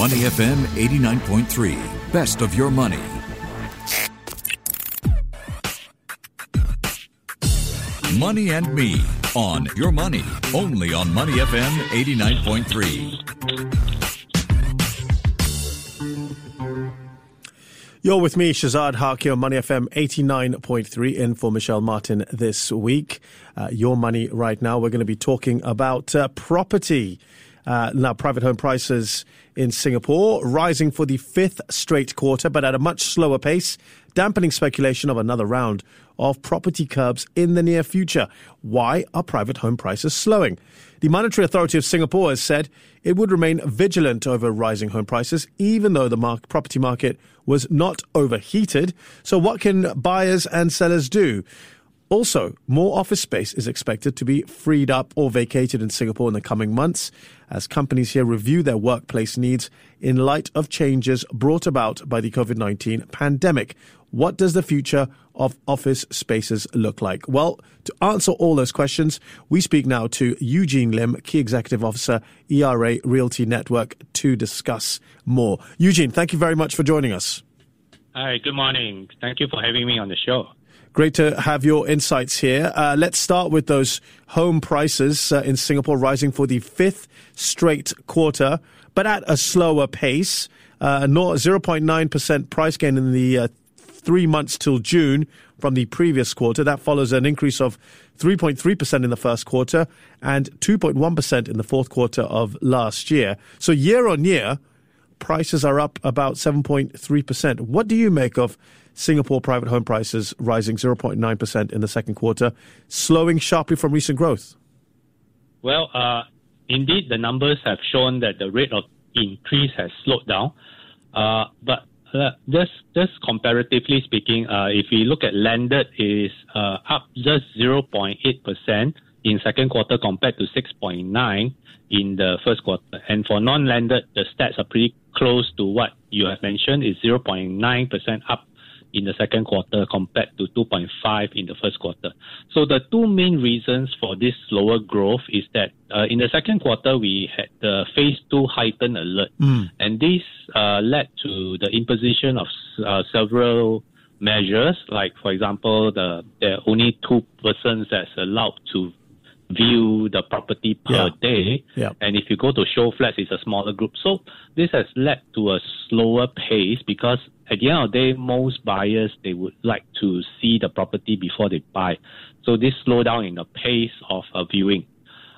Money FM 89.3. Best of your money. Money and Me on Your Money, only on Money FM 89.3. You're with me, Shazad Haq, Money FM 89.3, in for Michelle Martin this week. Uh, your money right now, we're going to be talking about uh, property. Uh, now, private home prices in Singapore rising for the fifth straight quarter, but at a much slower pace, dampening speculation of another round of property curbs in the near future. Why are private home prices slowing? The Monetary Authority of Singapore has said it would remain vigilant over rising home prices, even though the market, property market was not overheated. So, what can buyers and sellers do? Also, more office space is expected to be freed up or vacated in Singapore in the coming months as companies here review their workplace needs in light of changes brought about by the COVID 19 pandemic. What does the future of office spaces look like? Well, to answer all those questions, we speak now to Eugene Lim, Key Executive Officer, ERA Realty Network, to discuss more. Eugene, thank you very much for joining us. Hi, good morning. Thank you for having me on the show. Great to have your insights here. Uh, let's start with those home prices uh, in Singapore rising for the fifth straight quarter, but at a slower pace. Uh, 0.9% price gain in the uh, three months till June from the previous quarter. That follows an increase of 3.3% in the first quarter and 2.1% in the fourth quarter of last year. So year on year, prices are up about 7.3%. What do you make of Singapore private home prices rising 0.9% in the second quarter, slowing sharply from recent growth? Well, uh, indeed, the numbers have shown that the rate of increase has slowed down. Uh, but uh, just just comparatively speaking, uh, if we look at landed, is uh, up just 0.8 percent in second quarter compared to 6.9 in the first quarter. And for non-landed, the stats are pretty close to what you have mentioned. Is 0.9 percent up in the second quarter compared to 2.5 in the first quarter. So the two main reasons for this slower growth is that uh, in the second quarter we had the phase two heightened alert, mm. and this uh, led to the imposition of uh, several measures, like for example, the there are only two persons that's allowed to view the property per yeah. day. Yeah. And if you go to show flats, it's a smaller group. So this has led to a slower pace because at the end of the day, most buyers, they would like to see the property before they buy. So this slowdown in the pace of uh, viewing.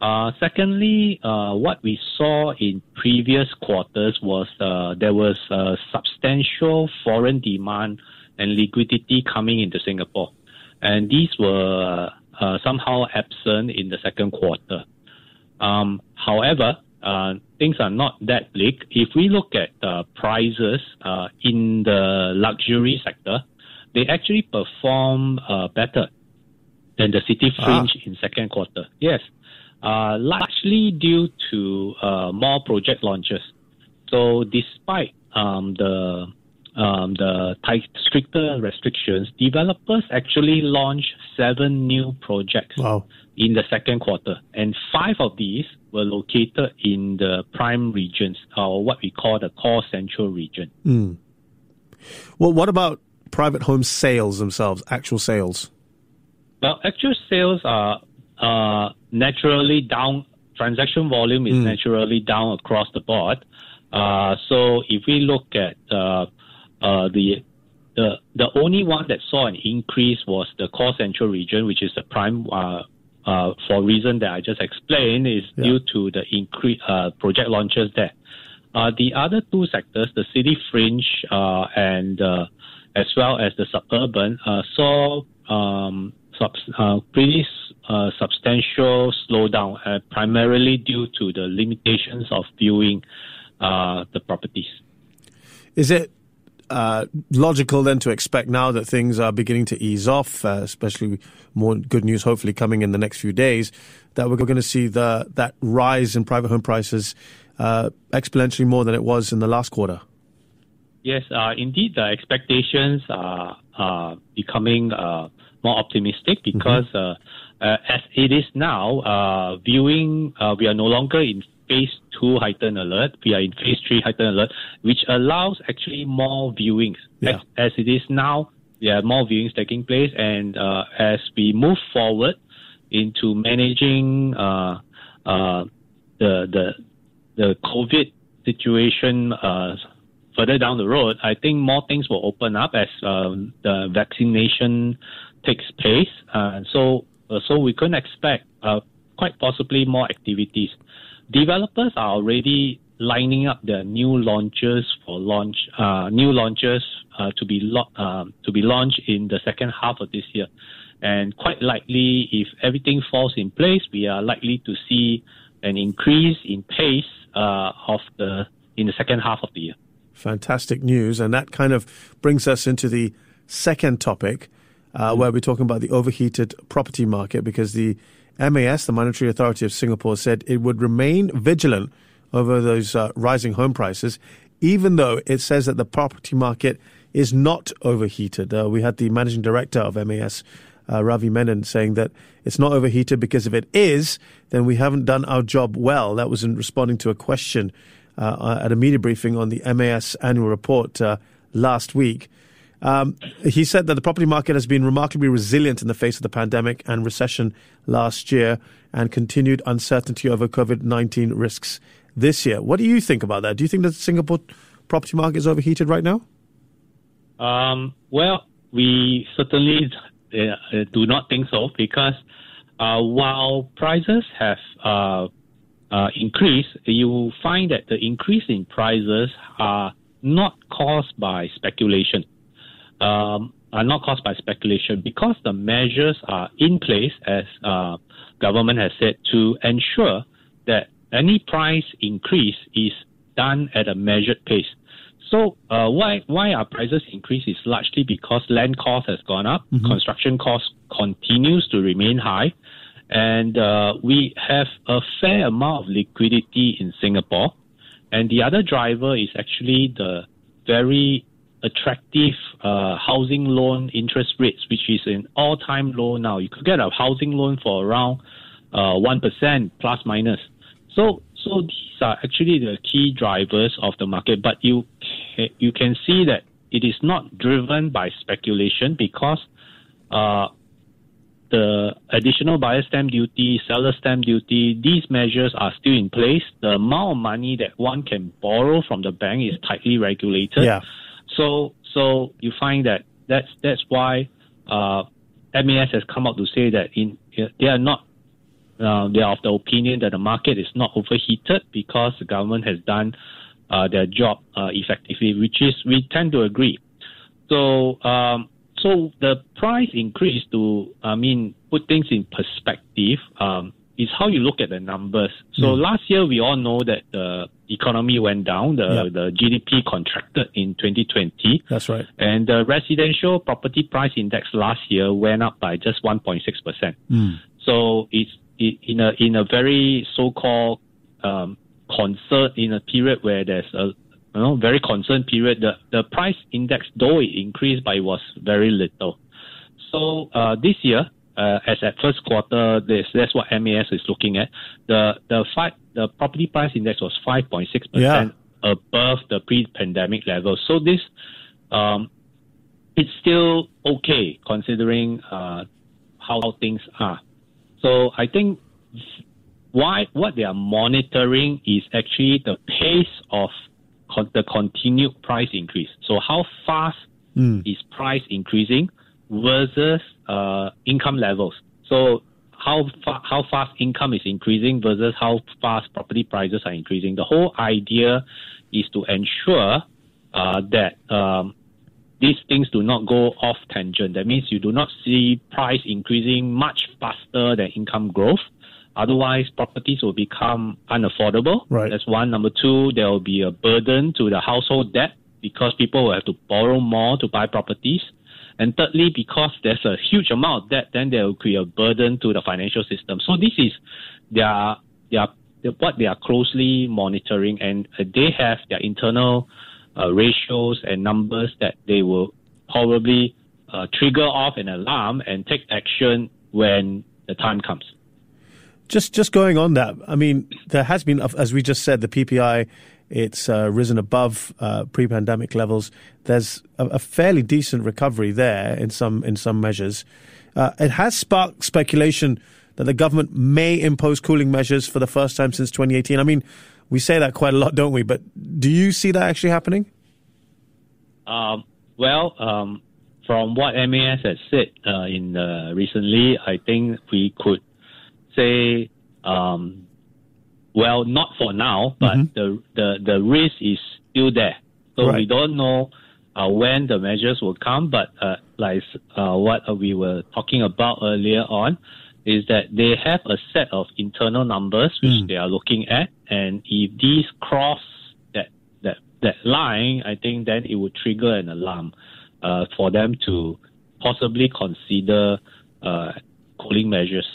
Uh, secondly, uh, what we saw in previous quarters was uh, there was a substantial foreign demand and liquidity coming into Singapore. And these were uh, somehow absent in the second quarter. Um, however, uh, things are not that bleak. If we look at the prices uh, in the luxury sector, they actually perform uh, better than the city ah. fringe ah. in second quarter. Yes, uh, largely due to uh, more project launches. So despite um, the um, the tight, stricter restrictions, developers actually launched seven new projects wow. in the second quarter, and five of these were located in the prime regions, or what we call the core central region. Mm. Well, what about private home sales themselves, actual sales? Well, actual sales are uh, naturally down. Transaction volume is mm. naturally down across the board. Uh, so if we look at uh, uh, the the the only one that saw an increase was the core central region, which is the prime. Uh, uh, for reason that I just explained, is yeah. due to the increase uh, project launches there. Uh, the other two sectors, the city fringe uh, and uh, as well as the suburban, uh, saw um, sub- pretty substantial slowdown, primarily due to the limitations of viewing the properties. Is it uh, logical then to expect now that things are beginning to ease off, uh, especially more good news hopefully coming in the next few days, that we're going to see the that rise in private home prices uh, exponentially more than it was in the last quarter. Yes, uh, indeed, the expectations are, are becoming uh, more optimistic because mm-hmm. as it is now, viewing we are no longer in phase two heightened alert. We are in phase three heightened alert, which allows actually more viewings. Yeah. As, as it is now, there are more viewings taking place, and uh, as we move forward into managing uh, uh, the the the COVID situation uh, further down the road, I think more things will open up as um, the vaccination takes place. Uh, so uh, so we can expect uh, quite possibly more activities. Developers are already lining up their new launches for launch, uh, new launches uh, to be lo- uh, to be launched in the second half of this year, and quite likely, if everything falls in place, we are likely to see an increase in pace uh, of the in the second half of the year. Fantastic news, and that kind of brings us into the second topic, uh, where we're talking about the overheated property market, because the MAS, the Monetary Authority of Singapore, said it would remain vigilant over those uh, rising home prices, even though it says that the property market is not overheated. Uh, we had the managing director of MAS, uh, Ravi Menon, saying that it's not overheated because if it is, then we haven't done our job well. That was in responding to a question uh, at a media briefing on the MAS annual report uh, last week. Um, he said that the property market has been remarkably resilient in the face of the pandemic and recession last year and continued uncertainty over COVID 19 risks this year. What do you think about that? Do you think that the Singapore property market is overheated right now? Um, well, we certainly uh, do not think so because uh, while prices have uh, uh increased, you will find that the increase in prices are not caused by speculation. Um, are not caused by speculation because the measures are in place, as uh, government has said, to ensure that any price increase is done at a measured pace. So uh, why why our prices increase is largely because land cost has gone up, mm-hmm. construction cost continues to remain high, and uh, we have a fair amount of liquidity in Singapore. And the other driver is actually the very attractive uh, housing loan interest rates, which is an all-time low now. You could get a housing loan for around uh, one plus minus. So, so these are actually the key drivers of the market. But you you can see that it is not driven by speculation because uh, the additional buyer stamp duty, seller stamp duty, these measures are still in place. The amount of money that one can borrow from the bank is tightly regulated. Yeah. So, so you find that that's that's why uh, MAS has come out to say that in they are not uh, they are of the opinion that the market is not overheated because the government has done uh, their job uh, effectively, which is we tend to agree. So, um, so the price increase to, I mean, put things in perspective, um, is how you look at the numbers. So mm. last year we all know that the economy went down, the, the GDP contracted in 2020. That's right. And the residential property price index last year went up by just 1.6%. Mm. So it's in a in a very so-called um, concern in a period where there's a you know very concerned period. The the price index though it increased, but it was very little. So uh, this year, uh, as at first quarter, this that's what MAS is looking at. The the five the property price index was five point six percent above the pre-pandemic level. So this um, it's still okay considering uh, how things are. So I think why what they are monitoring is actually the pace of con- the continued price increase. So how fast mm. is price increasing versus uh, income levels. So how fa- how fast income is increasing versus how fast property prices are increasing. The whole idea is to ensure uh, that um, these things do not go off tangent. That means you do not see price increasing much faster than income growth. Otherwise, properties will become unaffordable. Right. That's one. Number two, there will be a burden to the household debt because people will have to borrow more to buy properties. And thirdly, because there's a huge amount of debt, then there will be a burden to the financial system. So this is their, their, what they are closely monitoring, and they have their internal uh, ratios and numbers that they will probably uh, trigger off an alarm and take action when the time comes. Just just going on that, I mean, there has been, as we just said, the PPI, it's uh, risen above uh, pre-pandemic levels. There's a, a, fairly decent recovery there in some in some measures. Uh, it has sparked speculation that the government may impose cooling measures for the first time since 2018. I mean, we say that quite a lot, don't we? But do you see that actually happening? Um, well, um, from what MAS has said uh, in recently, I think we could say, um, well, not for now, but mm-hmm. the, the, the risk is still there. So right. we don't know uh, when the measures will come, but uh, like uh, what we were talking about earlier on, is that they have a set of internal numbers which mm. they are looking at, and if these cross that that that line, I think then it would trigger an alarm uh, for them to possibly consider uh, cooling measures.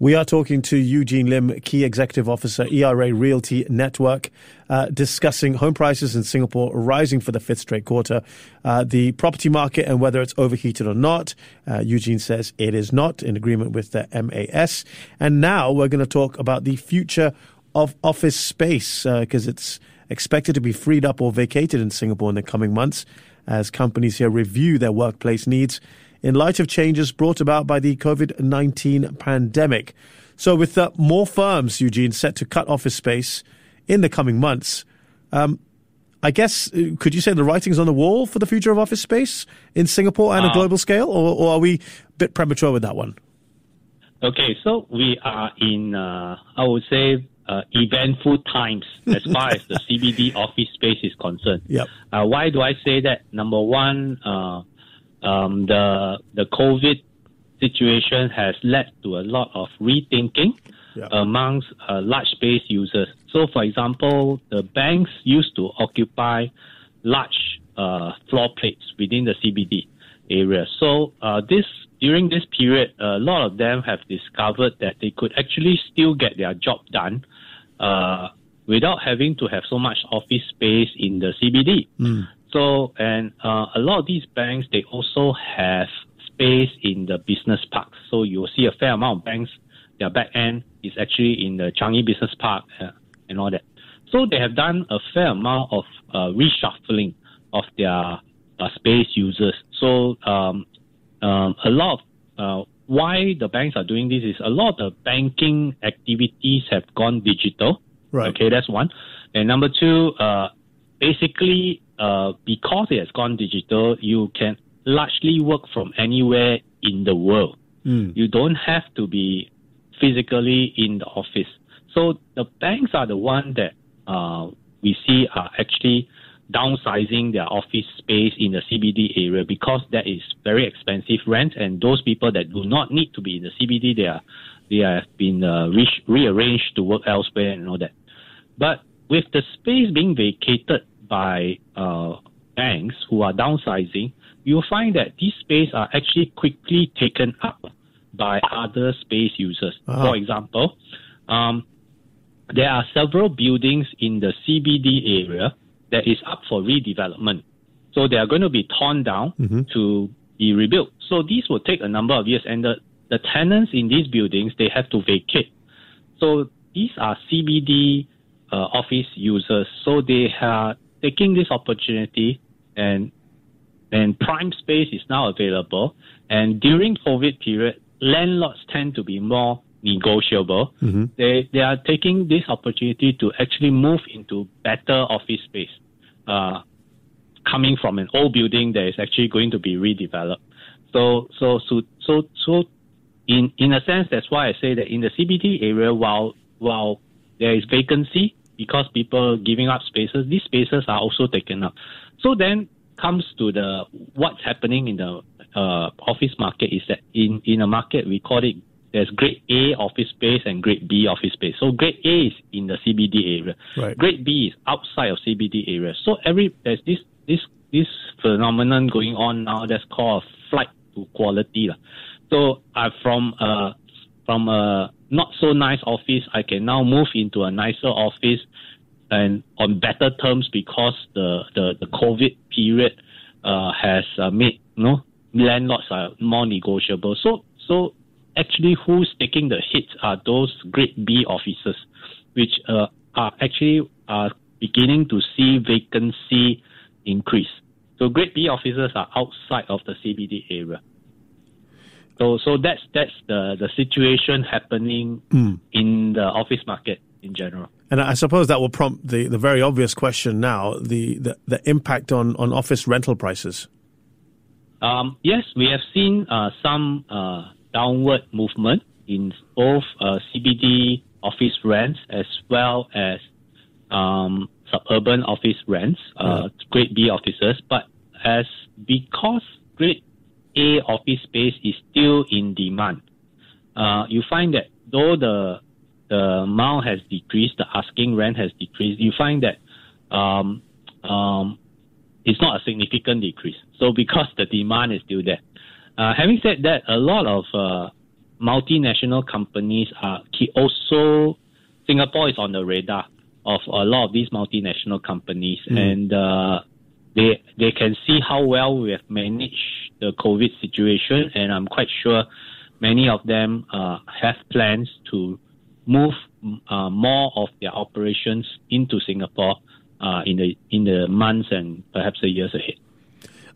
We are talking to Eugene Lim, Key Executive Officer, ERA Realty Network, uh, discussing home prices in Singapore rising for the fifth straight quarter, uh, the property market and whether it's overheated or not. Uh, Eugene says it is not, in agreement with the MAS. And now we're going to talk about the future of office space because uh, it's expected to be freed up or vacated in Singapore in the coming months as companies here review their workplace needs in light of changes brought about by the COVID 19 pandemic. So, with uh, more firms, Eugene, set to cut office space in the coming months, um, I guess, uh, could you say the writing's on the wall for the future of office space in Singapore and uh, a global scale, or, or, are we a bit premature with that one? Okay, so we are in, uh, I would say, uh, eventful times as far as the CBD office space is concerned. Yep. Uh, why do I say that? Number one, uh, um, the the COVID situation has led to a lot of rethinking yeah. amongst uh, large space users. So, for example, the banks used to occupy large uh, floor plates within the CBD area. So, uh, this during this period, a lot of them have discovered that they could actually still get their job done uh, without having to have so much office space in the CBD. Mm. So, and uh, a lot of these banks, they also have space in the business park. So you'll see a fair amount of banks, their back end is actually in the Changi Business Park uh, and all that. So they have done a fair amount of uh, reshuffling of their uh, space users. So um, um, a lot of uh, why the banks are doing this is a lot of the banking activities have gone digital. Right. Okay, that's one. And number two, uh, basically uh, because it has gone digital, you can largely work from anywhere in the world. Mm. You don't have to be physically in the office. So the banks are the one that uh, we see are actually downsizing their office space in the CBD area because that is very expensive rent, and those people that do not need to be in the CBD, they are they have been uh, re- rearranged to work elsewhere and all that. But with the space being vacated by uh, banks who are downsizing, you'll find that these space are actually quickly taken up by other space users. Uh-huh. For example, um, there are several buildings in the CBD area that is up for redevelopment. So they are going to be torn down mm-hmm. to be rebuilt. So these will take a number of years, and the, the tenants in these buildings they have to vacate. So these are CBD uh, office users. So they are taking this opportunity and and prime space is now available. And during COVID period, landlords tend to be more negotiable. Mm-hmm. They they are taking this opportunity to actually move into better office space, uh, coming from an old building that is actually going to be redeveloped. So so so so so in in a sense, that's why I say that in the CBD area, while while there is vacancy, because people giving up spaces, these spaces are also taken up. So then comes to the what's happening in the uh, office market is that in, in a market we call it there's grade A office space and grade B office space. So grade A is in the CBD area. Right. Grade B is outside of CBD area. So every there's this this this phenomenon going on now that's called a flight to quality. So uh, from uh, from a not so nice office, I can now move into a nicer office and on better terms because the, the, the COVID period uh, has uh, made you know landlords are more negotiable. So so actually who's taking the hits are those grade B offices, which uh, are actually are beginning to see vacancy increase. So grade B offices are outside of the CBD area. So so that's that's the, the situation happening mm. in the office market in general. And I suppose that will prompt the, the very obvious question now, the, the, the impact on, on office rental prices. Um, yes, we have seen uh, some uh, downward movement in both uh, CBD office rents as well as um, suburban office rents, uh, grade B offices. But as because grade A office space is still in demand, uh, you find that though the the amount has decreased, the asking rent has decreased, you find that um, um, it's not a significant decrease. So because the demand is still there. Uh, having said that, a lot of uh, multinational companies are key. also Singapore is on the radar of a lot of these multinational companies, mm. and uh, they they can see how well we have managed the COVID situation, and I'm quite sure many of them uh, have plans to move uh, more of their operations into Singapore uh, in the in the months and perhaps the years ahead.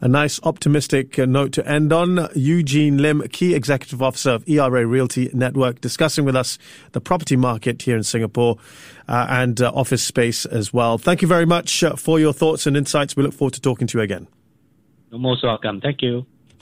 A nice optimistic uh, note to end on. Eugene Lim, Key Executive Officer of ERA Realty Network, discussing with us the property market here in Singapore uh, and uh, office space as well. Thank you very much uh, for your thoughts and insights. We look forward to talking to you again. You're most welcome. Thank you.